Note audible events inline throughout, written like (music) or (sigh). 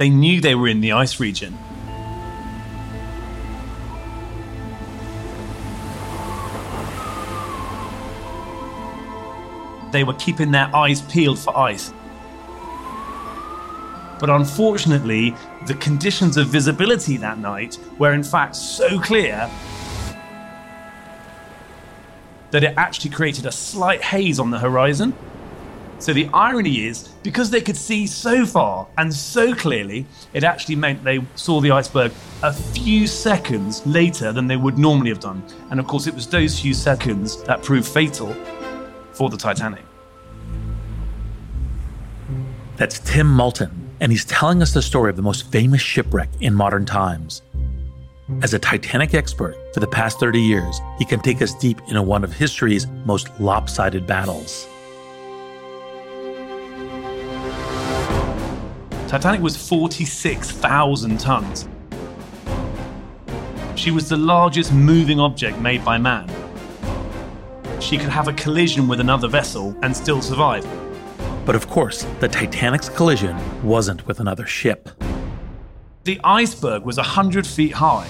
They knew they were in the ice region. They were keeping their eyes peeled for ice. But unfortunately, the conditions of visibility that night were in fact so clear that it actually created a slight haze on the horizon. So the irony is, because they could see so far and so clearly, it actually meant they saw the iceberg a few seconds later than they would normally have done. And of course, it was those few seconds that proved fatal for the Titanic. That's Tim Maltin, and he's telling us the story of the most famous shipwreck in modern times. As a Titanic expert for the past 30 years, he can take us deep into one of history's most lopsided battles. Titanic was 46,000 tons. She was the largest moving object made by man. She could have a collision with another vessel and still survive. But of course, the Titanic's collision wasn't with another ship. The iceberg was 100 feet high,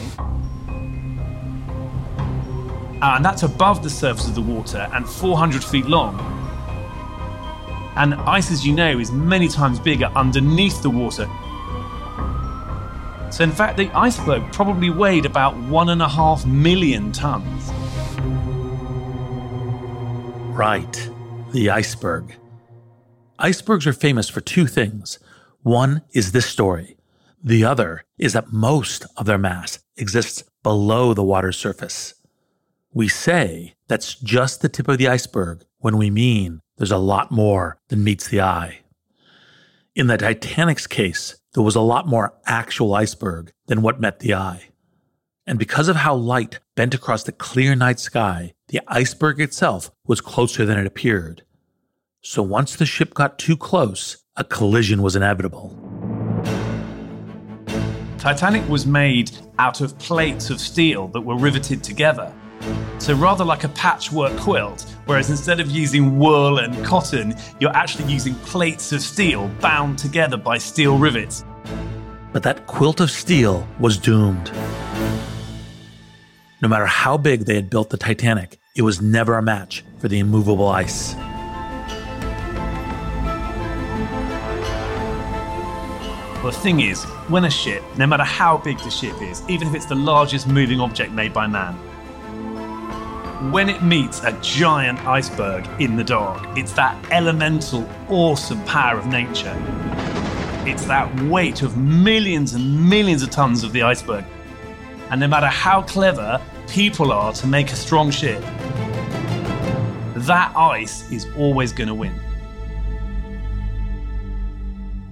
and that's above the surface of the water and 400 feet long. And ice, as you know, is many times bigger underneath the water. So, in fact, the iceberg probably weighed about one and a half million tons. Right, the iceberg. Icebergs are famous for two things. One is this story. The other is that most of their mass exists below the water's surface. We say that's just the tip of the iceberg when we mean there's a lot more than meets the eye. In the Titanic's case, there was a lot more actual iceberg than what met the eye. And because of how light bent across the clear night sky, the iceberg itself was closer than it appeared. So once the ship got too close, a collision was inevitable. Titanic was made out of plates of steel that were riveted together. So rather like a patchwork quilt, whereas instead of using wool and cotton, you're actually using plates of steel bound together by steel rivets. But that quilt of steel was doomed. No matter how big they had built the Titanic, it was never a match for the immovable ice. Well, the thing is, when a ship, no matter how big the ship is, even if it's the largest moving object made by man, when it meets a giant iceberg in the dark, it's that elemental, awesome power of nature. It's that weight of millions and millions of tons of the iceberg. And no matter how clever people are to make a strong ship, that ice is always going to win.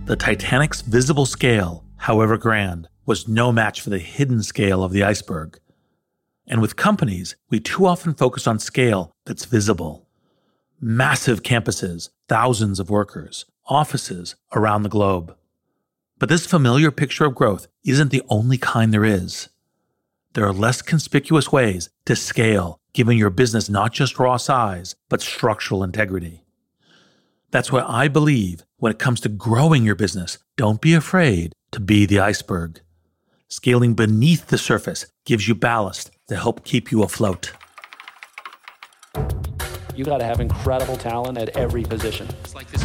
The Titanic's visible scale, however grand, was no match for the hidden scale of the iceberg. And with companies, we too often focus on scale that's visible. Massive campuses, thousands of workers, offices around the globe. But this familiar picture of growth isn't the only kind there is. There are less conspicuous ways to scale, giving your business not just raw size, but structural integrity. That's why I believe when it comes to growing your business, don't be afraid to be the iceberg. Scaling beneath the surface gives you ballast to help keep you afloat. You got to have incredible talent at every position. It's like this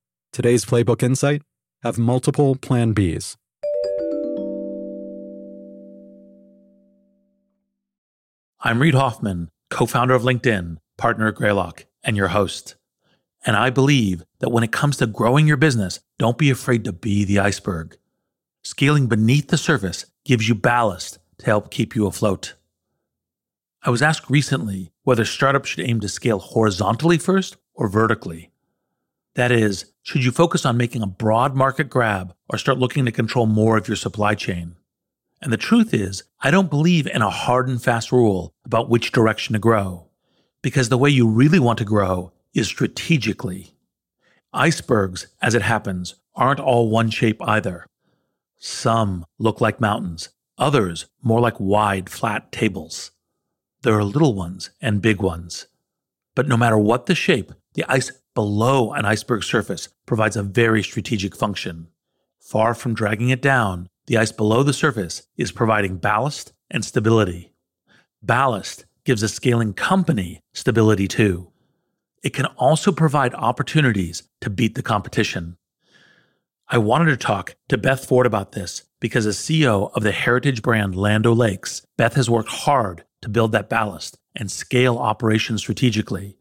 Today's Playbook Insight have multiple Plan Bs. I'm Reid Hoffman, co founder of LinkedIn, partner at Greylock, and your host. And I believe that when it comes to growing your business, don't be afraid to be the iceberg. Scaling beneath the surface gives you ballast to help keep you afloat. I was asked recently whether startups should aim to scale horizontally first or vertically. That is, should you focus on making a broad market grab or start looking to control more of your supply chain? And the truth is, I don't believe in a hard and fast rule about which direction to grow, because the way you really want to grow is strategically. Icebergs, as it happens, aren't all one shape either. Some look like mountains, others more like wide, flat tables. There are little ones and big ones. But no matter what the shape, the ice below an iceberg surface provides a very strategic function. Far from dragging it down, the ice below the surface is providing ballast and stability. Ballast gives a scaling company stability too. It can also provide opportunities to beat the competition. I wanted to talk to Beth Ford about this because as CEO of the heritage brand Land O'Lakes, Beth has worked hard to build that ballast and scale operations strategically,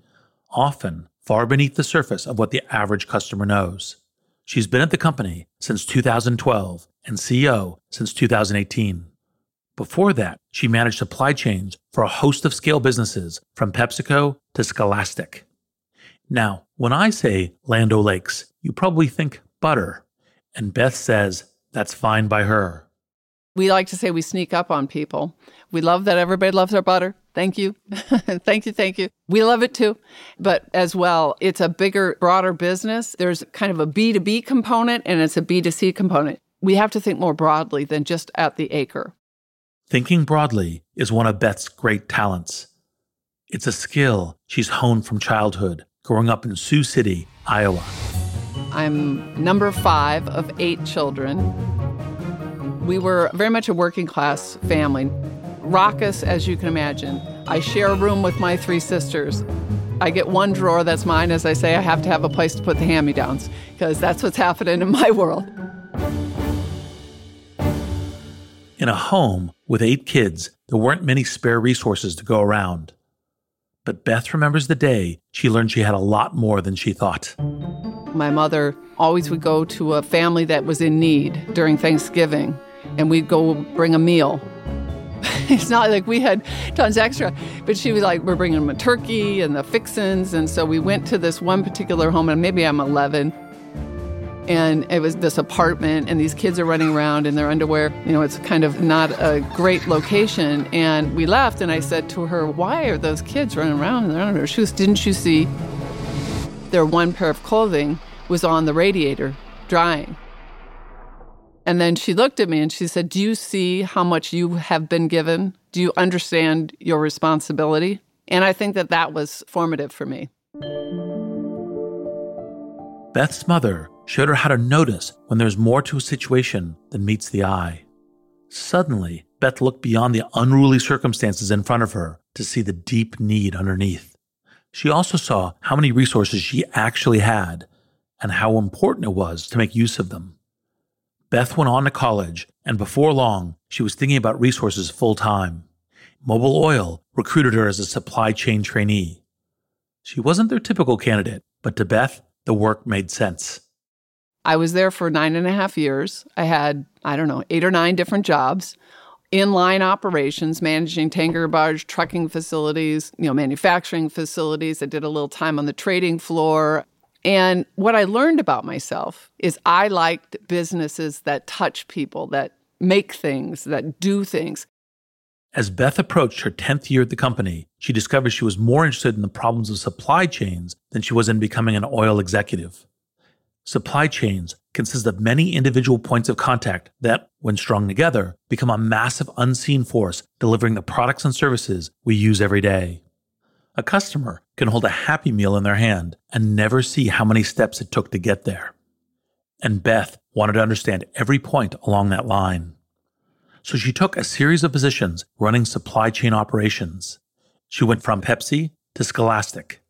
often far beneath the surface of what the average customer knows. She's been at the company since 2012 and CEO since 2018. Before that, she managed supply chains for a host of scale businesses from PepsiCo to Scholastic. Now, when I say Land O'Lakes, you probably think butter. And Beth says that's fine by her. We like to say we sneak up on people. We love that everybody loves our butter. Thank you. (laughs) thank you. Thank you. We love it too. But as well, it's a bigger, broader business. There's kind of a B2B component and it's a B2C component. We have to think more broadly than just at the acre. Thinking broadly is one of Beth's great talents. It's a skill she's honed from childhood, growing up in Sioux City, Iowa. I'm number five of eight children. We mm. were very much a working class family. Raucous, as you can imagine. I share a room with my three sisters. I get one drawer that's mine. As I say, I have to have a place to put the hand me downs because that's what's (laughs) happening in my world. In a home with eight kids, there weren't many spare resources to go around. But Beth remembers the day she learned she had a lot more than she thought. My mother always would go to a family that was in need during Thanksgiving, and we'd go bring a meal. (laughs) it's not like we had tons extra, but she was like, We're bringing them a turkey and the fixins. And so we went to this one particular home, and maybe I'm 11 and it was this apartment and these kids are running around in their underwear you know it's kind of not a great location and we left and i said to her why are those kids running around in their underwear she goes didn't you see their one pair of clothing was on the radiator drying and then she looked at me and she said do you see how much you have been given do you understand your responsibility and i think that that was formative for me Beth's mother showed her how to notice when there's more to a situation than meets the eye. Suddenly, Beth looked beyond the unruly circumstances in front of her to see the deep need underneath. She also saw how many resources she actually had and how important it was to make use of them. Beth went on to college, and before long, she was thinking about resources full time. Mobil Oil recruited her as a supply chain trainee. She wasn't their typical candidate, but to Beth, the work made sense. I was there for nine and a half years. I had, I don't know, eight or nine different jobs inline operations, managing tanker barge trucking facilities, you know, manufacturing facilities. I did a little time on the trading floor. And what I learned about myself is I liked businesses that touch people, that make things, that do things. As Beth approached her 10th year at the company, she discovered she was more interested in the problems of supply chains than she was in becoming an oil executive. Supply chains consist of many individual points of contact that, when strung together, become a massive unseen force delivering the products and services we use every day. A customer can hold a Happy Meal in their hand and never see how many steps it took to get there. And Beth wanted to understand every point along that line. So she took a series of positions running supply chain operations. She went from Pepsi to Scholastic.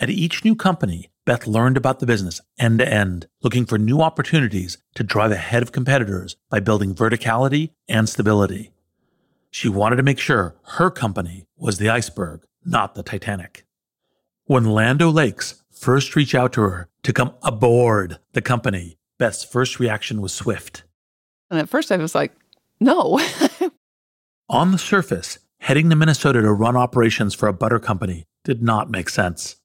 At each new company, Beth learned about the business end to end, looking for new opportunities to drive ahead of competitors by building verticality and stability. She wanted to make sure her company was the iceberg, not the Titanic. When Land O'Lakes first reached out to her to come aboard the company, Beth's first reaction was swift. And at first I was like, no. (laughs) On the surface, heading to Minnesota to run operations for a butter company did not make sense.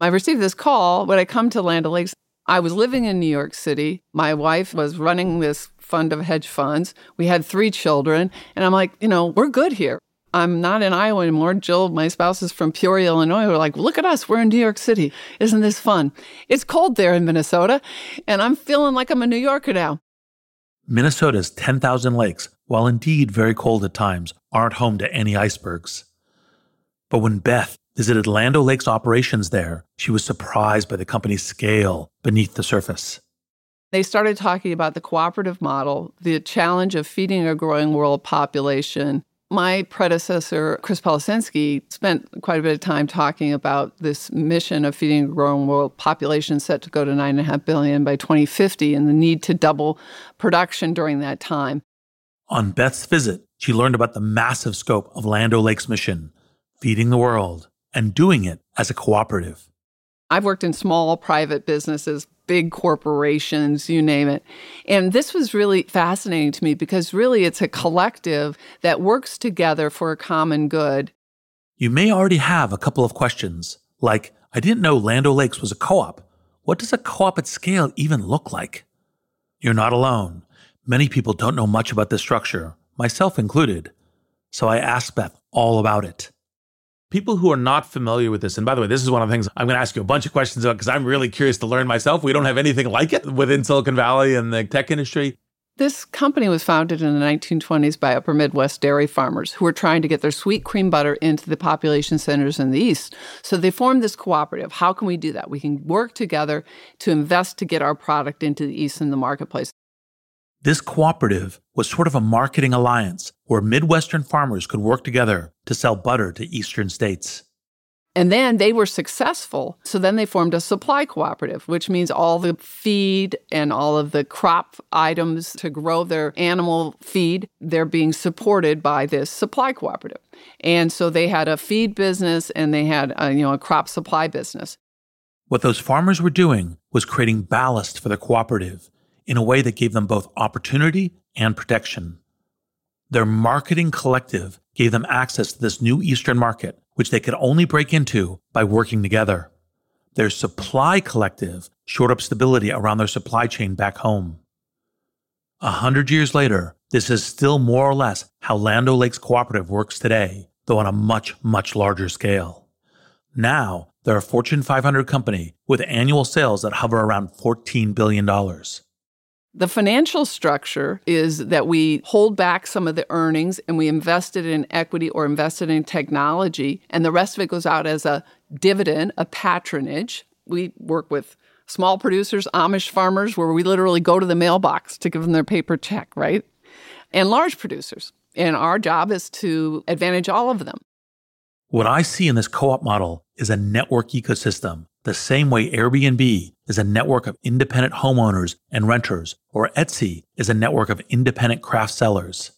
I received this call when I come to Land O'Lakes. I was living in New York City. My wife was running this fund of hedge funds. We had three children. And I'm like, you know, we're good here. I'm not in Iowa anymore. Jill, my spouse, is from Peoria, Illinois. We're like, look at us. We're in New York City. Isn't this fun? It's cold there in Minnesota. And I'm feeling like I'm a New Yorker now. Minnesota's 10,000 lakes, while indeed very cold at times, aren't home to any icebergs. But when Beth visited Land O'Lakes' operations there, she was surprised by the company's scale beneath the surface. They started talking about the cooperative model, the challenge of feeding a growing world population. My predecessor, Chris Policinski, spent quite a bit of time talking about this mission of feeding a growing world population set to go to 9.5 billion by 2050 and the need to double production during that time. On Beth's visit, she learned about the massive scope of Land O'Lakes' mission, feeding the world and doing it as a cooperative. I've worked in small private businesses, big corporations, you name it. And this was really fascinating to me because really it's a collective that works together for a common good. You may already have a couple of questions, like, I didn't know Land O'Lakes was a co op. What does a co op at scale even look like? You're not alone. Many people don't know much about this structure, myself included. So I asked Beth all about it people who are not familiar with this, and by the way, this is one of the things I'm going to ask you a bunch of questions about because I'm really curious to learn myself. We don't have anything like it within Silicon Valley and the tech industry. This company was founded in the 1920s by upper Midwest dairy farmers who were trying to get their sweet cream butter into the population centers in the East. So they formed this cooperative. How can we do that? We can work together to invest to get our product into the East in the marketplace. This cooperative was sort of a marketing alliance where Midwestern farmers could work together to sell butter to Eastern states. And then they were successful. So then they formed a supply cooperative, which means all the feed and all of the crop items to grow their animal feed, they're being supported by this supply cooperative. And so they had a feed business and they had a, you know a crop supply business. What those farmers were doing was creating ballast for the cooperative in a way that gave them both opportunity and protection. Their marketing collective gave them access to this new Eastern market, which they could only break into by working together. Their supply collective shored up stability around their supply chain back home. A hundred years later, this is still more or less how Land O'Lakes Cooperative works today, though on a much, much larger scale. Now, they're a Fortune 500 company with annual sales that hover around $14 billion. The financial structure is that we hold back some of the earnings and we invest it in equity or invest it in technology, and the rest of it goes out as a dividend, a patronage. We work with small producers, Amish farmers, where we literally go to the mailbox to give them their paper check, right? And large producers And our job is to advantage all of them. What I see in this co op model is a network ecosystem, the same way Airbnb is a network of independent homeowners and renters, or Etsy is a network of independent craft sellers.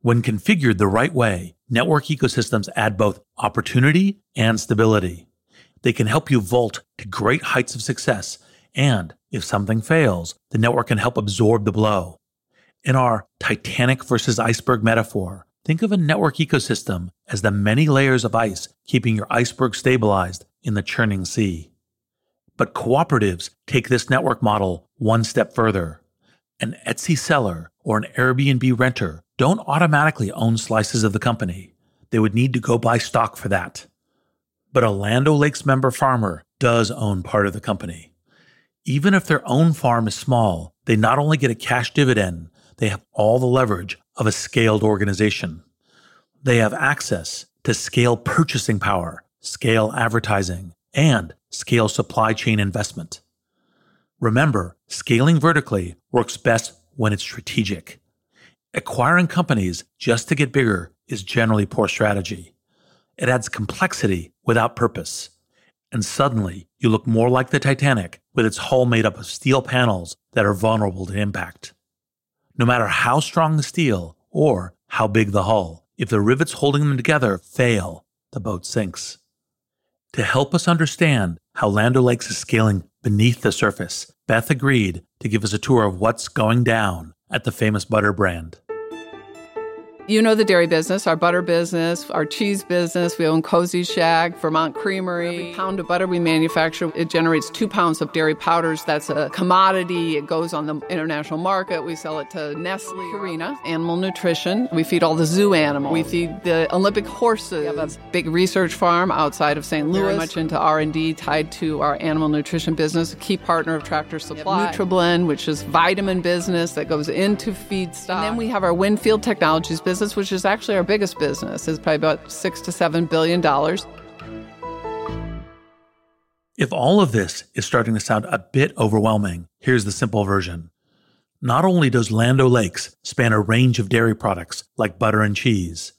When configured the right way, network ecosystems add both opportunity and stability. They can help you vault to great heights of success, and if something fails, the network can help absorb the blow. In our Titanic versus iceberg metaphor, think of a network ecosystem as the many layers of ice keeping your iceberg stabilized in the churning sea. But cooperatives take this network model one step further. An Etsy seller or an Airbnb renter don't automatically own slices of the company. They would need to go buy stock for that. But a Land O'Lakes member farmer does own part of the company. Even if their own farm is small, they not only get a cash dividend, they have all the leverage of a scaled organization. They have access to scale purchasing power, scale advertising, and scale supply chain investment. Remember, scaling vertically works best when it's strategic. Acquiring companies just to get bigger is generally poor strategy. It adds complexity without purpose. And suddenly, you look more like the Titanic with its hull made up of steel panels that are vulnerable to impact. No matter how strong the steel or how big the hull, if the rivets holding them together fail, the boat sinks. To help us understand how Land O'Lakes is scaling beneath the surface, Beth agreed to give us a tour of what's going down at the famous butter brand. You know the dairy business, our butter business, our cheese business. We own Kozy Shack, Vermont Creamery. Every pound of butter we manufacture, it generates two pounds of dairy powders. That's a commodity. It goes on the international market. We sell it to Nestle, Purina, Animal Nutrition. We feed all the zoo animals. We feed the Olympic horses. We have a big research farm outside of St. Louis, very much into R&D tied to our animal nutrition business. A key partner of Tractor Supply. Nutra Blend, which is vitamin business that goes into feedstock. And then we have our Winfield Technologies business business, which is actually our biggest business, is probably about six to seven billion dollars. If all of this is starting to sound a bit overwhelming, here's the simple version. Not only does Land O'Lakes span a range of dairy products like butter and cheese,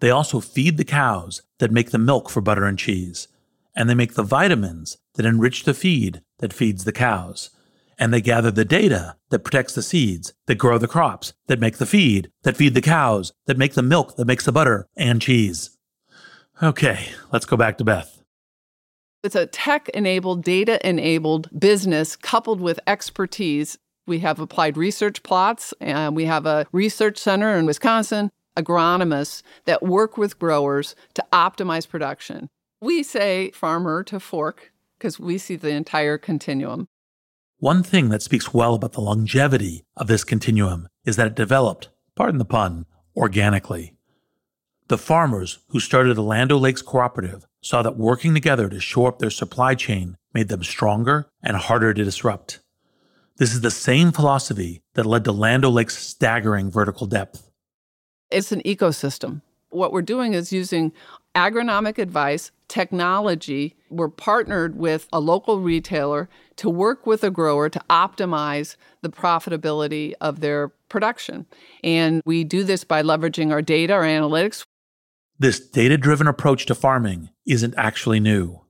they also feed the cows that make the milk for butter and cheese, and they make the vitamins that enrich the feed that feeds the cows and they gather the data that protects the seeds, that grow the crops, that make the feed, that feed the cows, that make the milk, that makes the butter and cheese. Okay, let's go back to Beth. It's a tech enabled, data enabled business coupled with expertise. We have applied research plots, and we have a research center in Wisconsin, agronomists that work with growers to optimize production. We say farmer to fork because we see the entire continuum. One thing that speaks well about the longevity of this continuum is that it developed, pardon the pun, organically. The farmers who started the Land O'Lakes Cooperative saw that working together to shore up their supply chain made them stronger and harder to disrupt. This is the same philosophy that led to Land O'Lakes' staggering vertical depth. It's an ecosystem. What we're doing is using agronomic advice, technology. We're partnered with a local retailer to work with a grower to optimize the profitability of their production. And we do this by leveraging our data, our analytics. This data driven approach to farming isn't actually new.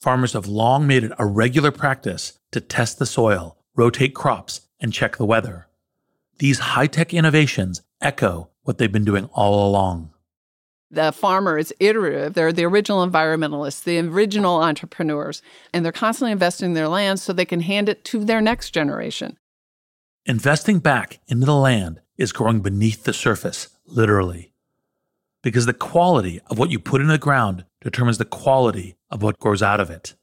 Farmers have long made it a regular practice to test the soil, rotate crops, and check the weather. These high tech innovations echo what they've been doing all along the farmer is iterative. They're the original environmentalists, the original entrepreneurs, and they're constantly investing in their land so they can hand it to their next generation. Investing back into the land is growing beneath the surface, literally. Because the quality of what you put in the ground determines the quality of what grows out of it.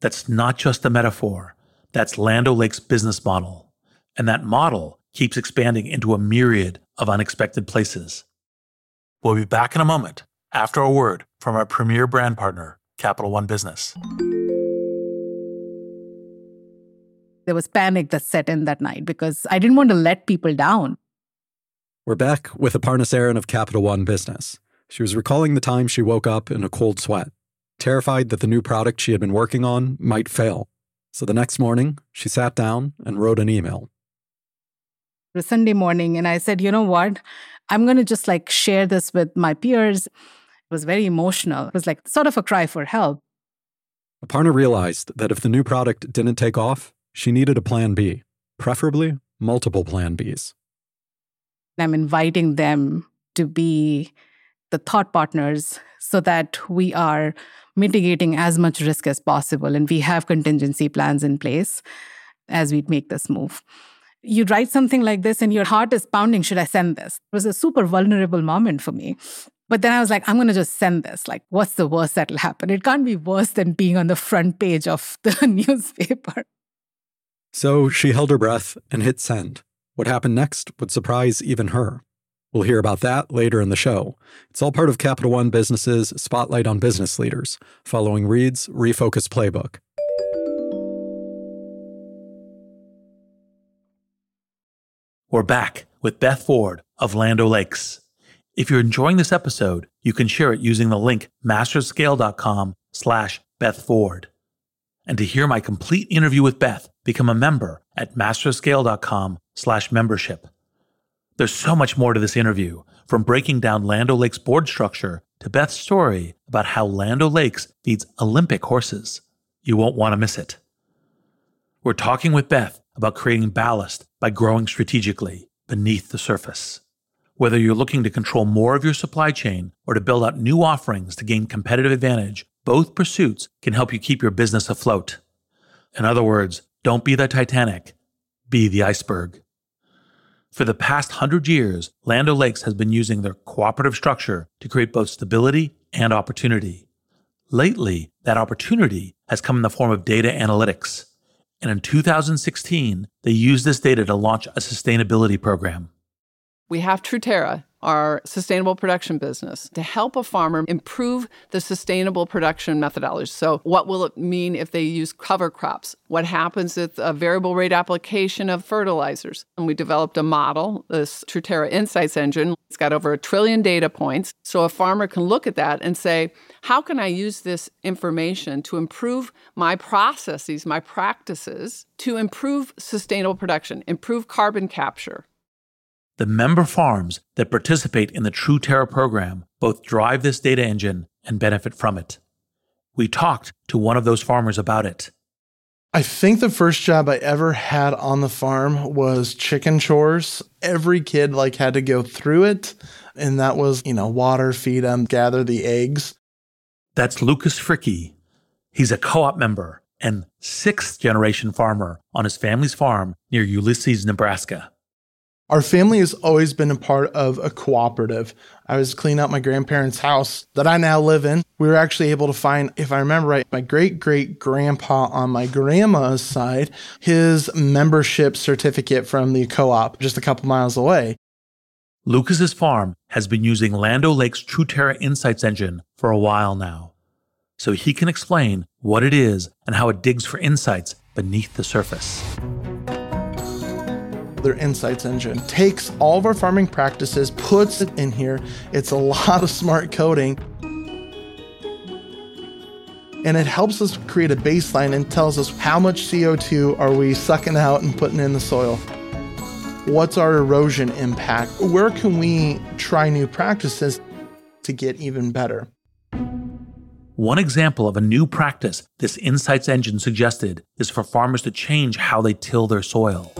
That's not just a metaphor, that's Land O'Lakes' business model. And that model keeps expanding into a myriad of unexpected places. We'll be back in a moment after a word from our premier brand partner, Capital One Business. There was panic that set in that night because I didn't want to let people down. We're back with Aparna Saran of Capital One Business. She was recalling the time she woke up in a cold sweat, terrified that the new product she had been working on might fail. So the next morning, she sat down and wrote an email. It was Sunday morning, and I said, you know what? I'm going to just like share this with my peers. It was very emotional. It was like sort of a cry for help. Aparna realized that if the new product didn't take off, she needed a plan B, preferably multiple plan Bs. I'm inviting them to be the thought partners so that we are mitigating as much risk as possible and we have contingency plans in place as we make this move. You write something like this and your heart is pounding, should I send this? It was a super vulnerable moment for me. But then I was like, I'm going to just send this. Like, what's the worst that'll happen? It can't be worse than being on the front page of the (laughs) newspaper. So she held her breath and hit send. What happened next would surprise even her. We'll hear about that later in the show. It's all part of Capital One Business's Spotlight on Business Leaders, following Reid's Refocus Playbook. We're back with Beth Ford of Land O'Lakes. If you're enjoying this episode, you can share it using the link masterscale.com slash Beth Ford. And to hear my complete interview with Beth, become a member at masterscale.com slash membership. There's so much more to this interview, from breaking down Land O'Lakes board structure to Beth's story about how Land O'Lakes feeds Olympic horses. You won't want to miss it. We're talking with Beth about creating ballast by growing strategically beneath the surface. Whether you're looking to control more of your supply chain or to build out new offerings to gain competitive advantage, both pursuits can help you keep your business afloat. In other words, don't be the Titanic, be the iceberg. For the past hundred years, Land O'Lakes has been using their cooperative structure to create both stability and opportunity. Lately, that opportunity has come in the form of data analytics. And in 2016, they used this data to launch a sustainability program. We have Truterra, our sustainable production business, to help a farmer improve the sustainable production methodology. So, what will it mean if they use cover crops? What happens with a variable rate application of fertilizers? And we developed a model, this Truterra Insights Engine. It's got over a trillion data points. So, a farmer can look at that and say, how can I use this information to improve my processes, my practices, to improve sustainable production, improve carbon capture? The member farms that participate in the Truterra program both drive this data engine and benefit from it. We talked to one of those farmers about it. I think the first job I ever had on the farm was chicken chores. Every kid like had to go through it, and that was, you know, water, feed them, gather the eggs. That's Lukas Fricke. He's a co-op member and sixth generation farmer on his family's farm near Ulysses, Nebraska. Our family has always been a part of a cooperative. I was cleaning out my grandparents' house that I now live in. We were actually able to find, if I remember right, my great great grandpa on my grandma's side, his membership certificate from the co op just a couple miles away. Lukas's farm has been using Land O'Lakes Truterra Insights engine for a while now. So he can explain what it is and how it digs for insights beneath the surface their insights engine. Takes all of our farming practices, puts it in here. It's a (laughs) lot of smart coding. And it helps us create a baseline and tells us how much CO2 are we sucking out and putting in the soil. What's our erosion impact? Where can we try new practices to get even better? One example of a new practice this insights engine suggested is for farmers to change how they till their soil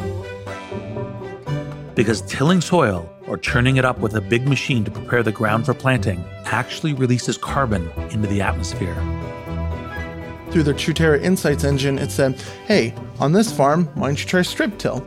because tilling soil or churning it up with a big machine to prepare the ground for planting actually releases carbon into the atmosphere. Through their Truterra Insights engine, it said, hey, on this farm, why don't you try strip till?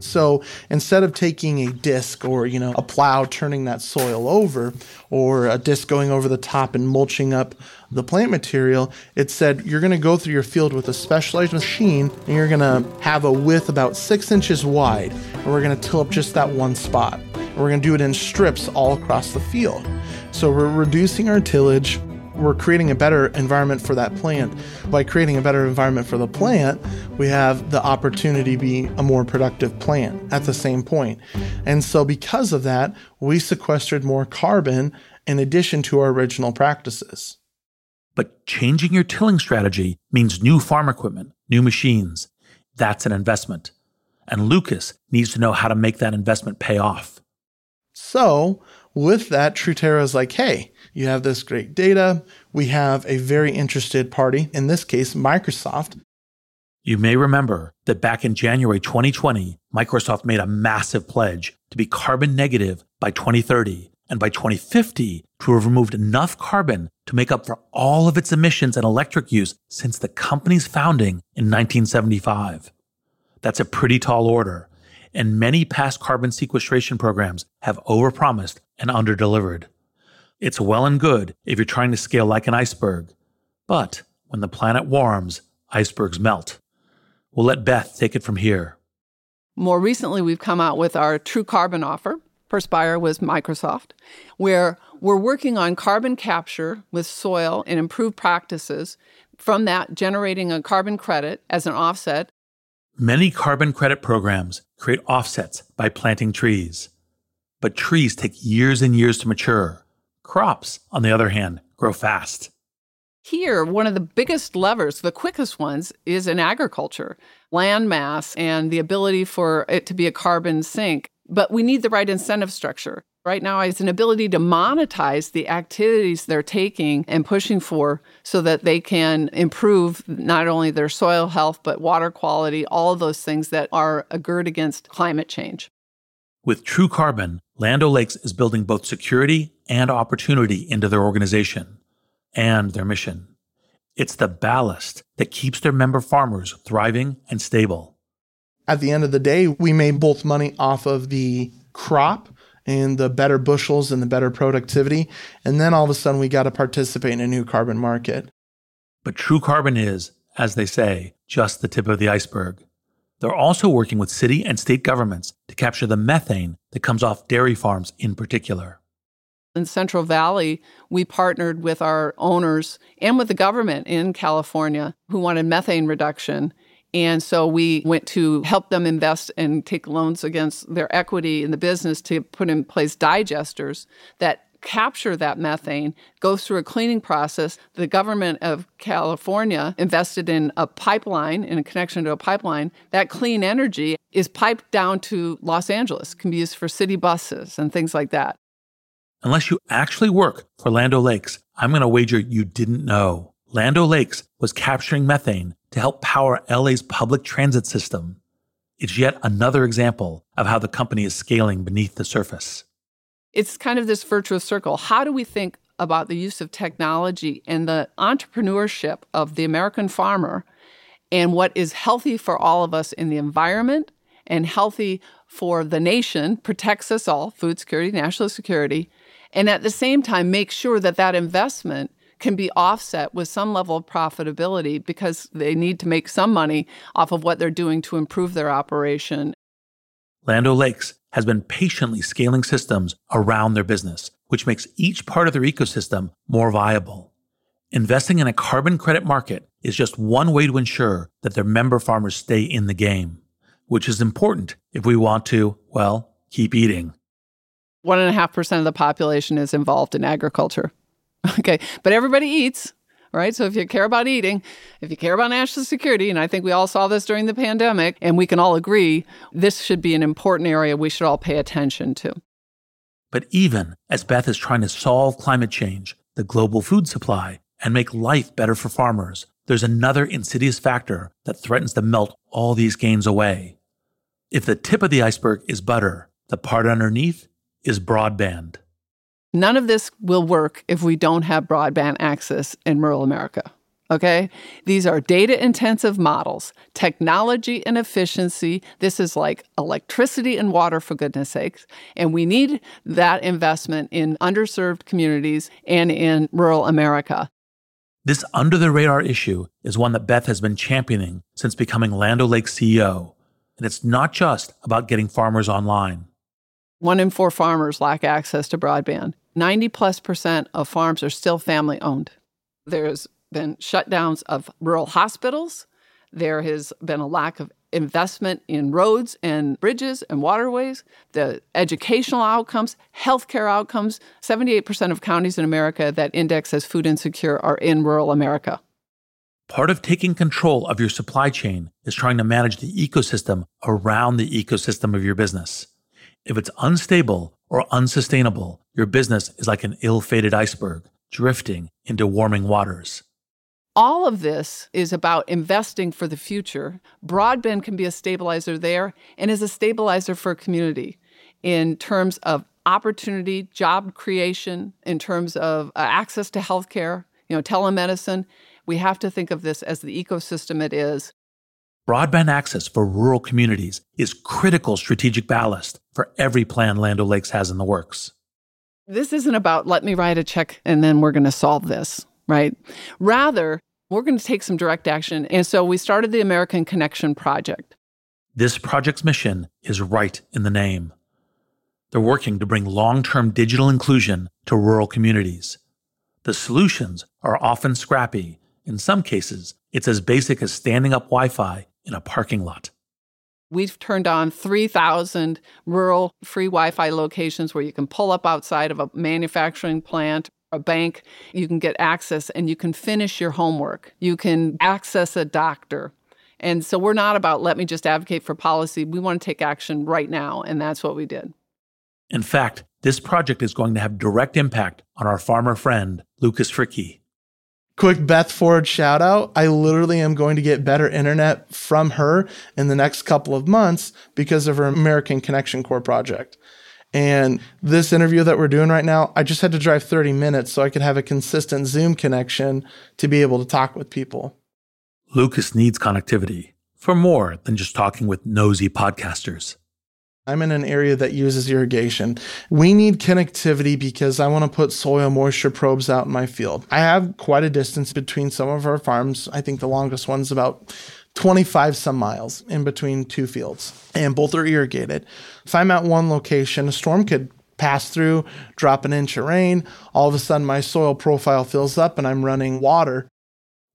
So instead of taking a disc or, you know, a plow turning that soil over or a disc going over the top and mulching up the plant material, it said you're going to go through your field with a specialized machine and you're going to have a width about six inches wide. And we're going to till up just that one spot. And we're going to do it in strips all across the field. So we're reducing our tillage we're creating a better environment for that plant. By creating a better environment for the plant, we have the opportunity to be a more productive plant at the same point. And so, because of that, we sequestered more carbon in addition to our original practices. But changing your tilling strategy means new farm equipment, new machines. That's an investment. And Lukas needs to know how to make that investment pay off. So, with that, Truterra is like, hey, you have this great data. We have a very interested party, in this case, Microsoft. You may remember that back in January 2020, Microsoft made a massive pledge to be carbon negative by 2030 and by 2050 to have removed enough carbon to make up for all of its emissions and electric use since the company's founding in 1975. That's a pretty tall order, and many past carbon sequestration programs have overpromised and underdelivered. It's well and good if you're trying to scale like an iceberg, but when the planet warms, icebergs melt. We'll let Beth take it from here. More recently, we've come out with our TruCarbon offer. Perspire was Microsoft, where we're working on carbon capture with soil and improved practices. From that, generating a carbon credit as an offset. Many carbon credit programs create offsets by planting trees. But trees take years and years to mature. Crops, on the other hand, grow fast. Here, one of the biggest levers, the quickest ones, is in agriculture land mass and the ability for it to be a carbon sink. But we need the right incentive structure. Right now, it's an ability to monetize the activities they're taking and pushing for so that they can improve not only their soil health, but water quality, all of those things that are a gird against climate change. With TruCarbon, Land O'Lakes is building both security and opportunity into their organization and their mission. It's the ballast that keeps their member farmers thriving and stable. At the end of the day, we made both money off of the crop and the better bushels and the better productivity. And then all of a sudden, we got to participate in a new carbon market. But TruCarbon is, as they say, just the tip of the iceberg. They're also working with city and state governments to capture the methane that comes off dairy farms in particular. In Central Valley, we partnered with our owners and with the government in California who wanted methane reduction. And so we went to help them invest and take loans against their equity in the business to put in place digesters that capture that methane, goes through a cleaning process. The government of California invested in a pipeline, in a connection to a pipeline. That clean energy is piped down to Los Angeles, can be used for city buses and things like that. Unless you actually work for Land O'Lakes, I'm going to wager you didn't know. Land O'Lakes was capturing methane to help power LA's public transit system. It's yet another example of how the company is scaling beneath the surface. It's kind of this virtuous circle. How do we think about the use of technology and the entrepreneurship of the American farmer and what is healthy for all of us in the environment and healthy for the nation, protects us all, food security, national security, and at the same time make sure that that investment can be offset with some level of profitability because they need to make some money off of what they're doing to improve their operation. Land O'Lakes has been patiently scaling systems around their business, which makes each part of their ecosystem more viable. Investing in a carbon credit market is just one way to ensure that their member farmers stay in the game, which is important if we want to, well, keep eating. One and a half percent of the population is involved in agriculture. (laughs) Okay, but everybody eats, right? So if you care about eating, if you care about national security, and I think we all saw this during the pandemic, and we can all agree this should be an important area we should all pay attention to. But even as Beth is trying to solve climate change, the global food supply, and make life better for farmers, there's another insidious factor that threatens to melt all these gains away. If the tip of the iceberg is butter, the part underneath is broadband. None of this will work if we don't have broadband access in rural America. Okay? These are data intensive models, technology and efficiency. This is like electricity and water, for goodness sakes. And we need that investment in underserved communities and in rural America. This under the radar issue is one that Beth has been championing since becoming Land O'Lakes CEO. And it's not just about getting farmers online. One in four farmers lack access to broadband. 90 plus percent of farms are still family owned. There's been shutdowns of rural hospitals. There has been a lack of investment in roads and bridges and waterways, the educational outcomes, healthcare outcomes. 78% of counties in America that index as food insecure are in rural America. Part of taking control of your supply chain is trying to manage the ecosystem around the ecosystem of your business. If it's unstable or unsustainable, your business is like an ill fated iceberg drifting into warming waters. All of this is about investing for the future. Broadband can be a stabilizer there and is a stabilizer for a community in terms of opportunity, job creation, in terms of uh, access to healthcare, you know, telemedicine. We have to think of this as the ecosystem it is. Broadband access for rural communities is critical strategic ballast for every plan Land O'Lakes has in the works. This isn't about let me write a check and then we're going to solve this, right? Rather, we're going to take some direct action. And so we started the American Connection Project. This project's mission is right in the name. They're working to bring long term digital inclusion to rural communities. The solutions are often scrappy. In some cases, it's as basic as standing up Wi Fi in a parking lot. We've turned on 3,000 rural free Wi Fi locations where you can pull up outside of a manufacturing plant, a bank. You can get access and you can finish your homework. You can access a doctor. And so we're not about let me just advocate for policy. We want to take action right now. And that's what we did. In fact, this project is going to have direct impact on our farmer friend, Lukas Fricke. Quick Beth Ford shout out. I literally am going to get better internet from her in the next couple of months because of her American Connection Corps project. And this interview that we're doing right now, I just had to drive 30 minutes so I could have a consistent Zoom connection to be able to talk with people. Lukas needs connectivity for more than just talking with nosy podcasters. I'm in an area that uses irrigation. We need connectivity because I want to put soil moisture probes out in my field. I have quite a distance between some of our farms. I think the longest one's about 25 some miles in between two fields, and both are irrigated. If I'm at one location, a storm could pass through, drop an inch of rain. All of a sudden, my soil profile fills up and I'm running water.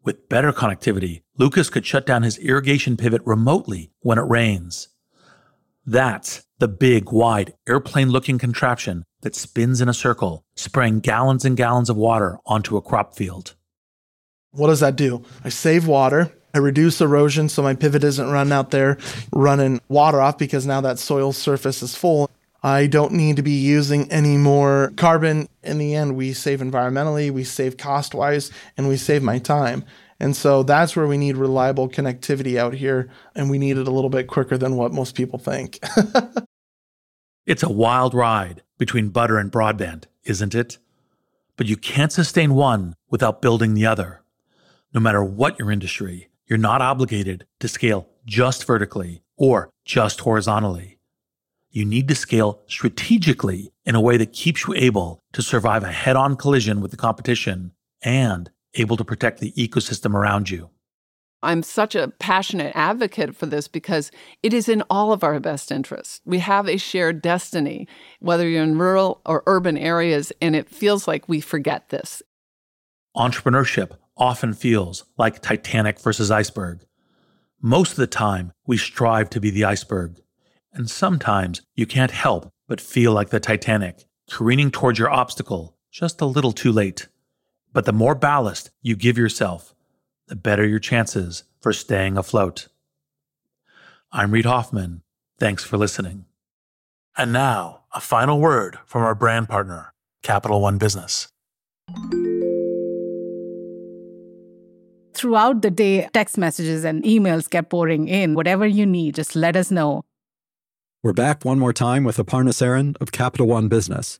With better connectivity, Lukas could shut down his irrigation pivot remotely when it rains. That's the big, wide, airplane looking contraption that spins in a circle, spraying gallons and gallons of water onto a crop field. What does that do? I save water. I reduce erosion so my pivot isn't running out there running water off because now that soil surface is full. I don't need to be using any more carbon. In the end, we save environmentally, we save cost wise, and we save my time. And so that's where we need reliable connectivity out here, and we need it a little bit quicker than what most people think. (laughs) it's a wild ride between butter and broadband, isn't it? But you can't sustain one without building the other. No matter what your industry, you're not obligated to scale just vertically or just horizontally. You need to scale strategically in a way that keeps you able to survive a head on collision with the competition and able to protect the ecosystem around you. I'm such a passionate advocate for this because it is in all of our best interests. We have a shared destiny, whether you're in rural or urban areas, and it feels like we forget this. Entrepreneurship often feels like Titanic versus iceberg. Most of the time, we strive to be the iceberg. And sometimes you can't help but feel like the Titanic, careening towards your obstacle just a little too late. But the more ballast you give yourself, the better your chances for staying afloat. I'm Reid Hoffman. Thanks for listening. And now, a final word from our brand partner, Capital One Business. Throughout the day, text messages and emails kept pouring in. Whatever you need, just let us know. We're back one more time with Aparna Saran of Capital One Business.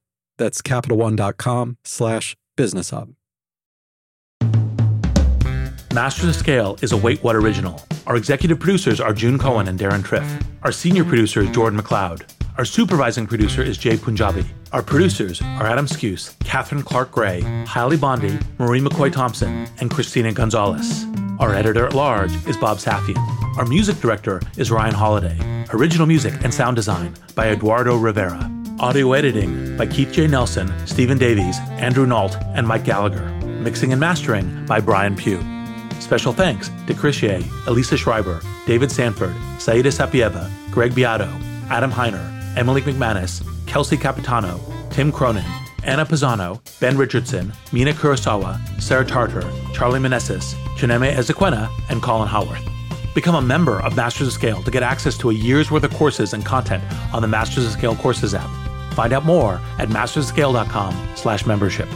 That's CapitalOne.com slash business hub. Masters of Scale is a Wait What original. Our executive producers are June Cohen and Deron Triff. Our senior producer is Jordan McLeod. Our supervising producer is Jai Punjabi. Our producers are Adam Skuse, Catherine Clark Gray, Hailey Bondi, Marie McCoy Thompson, and Christina Gonzalez. Our editor at large is Bob Safian. Our music director is Ryan Holladay. Original music and sound design by Eduardo Rivera. Audio editing by Keith J. Nelson, Stephen Davies, Andrew Nault, and Mike Gallagher. Mixing and mastering by Brian Pugh. Special thanks to Chris Ye, Elisa Schreiber, David Sanford, Saida Sapieva, Greg Beato, Adam Heiner, Emily McManus, Kelsey Capitano, Tim Cronin, Anna Pisano, Ben Richardson, Mina Kurosawa, Sarah Tartar, Charlie Meneses, Chineme Ezequena, and Colin Howarth. Become a member of Masters of Scale to get access to a year's worth of courses and content on the Masters of Scale courses app. Find out more at mastersofscale.com slash membership.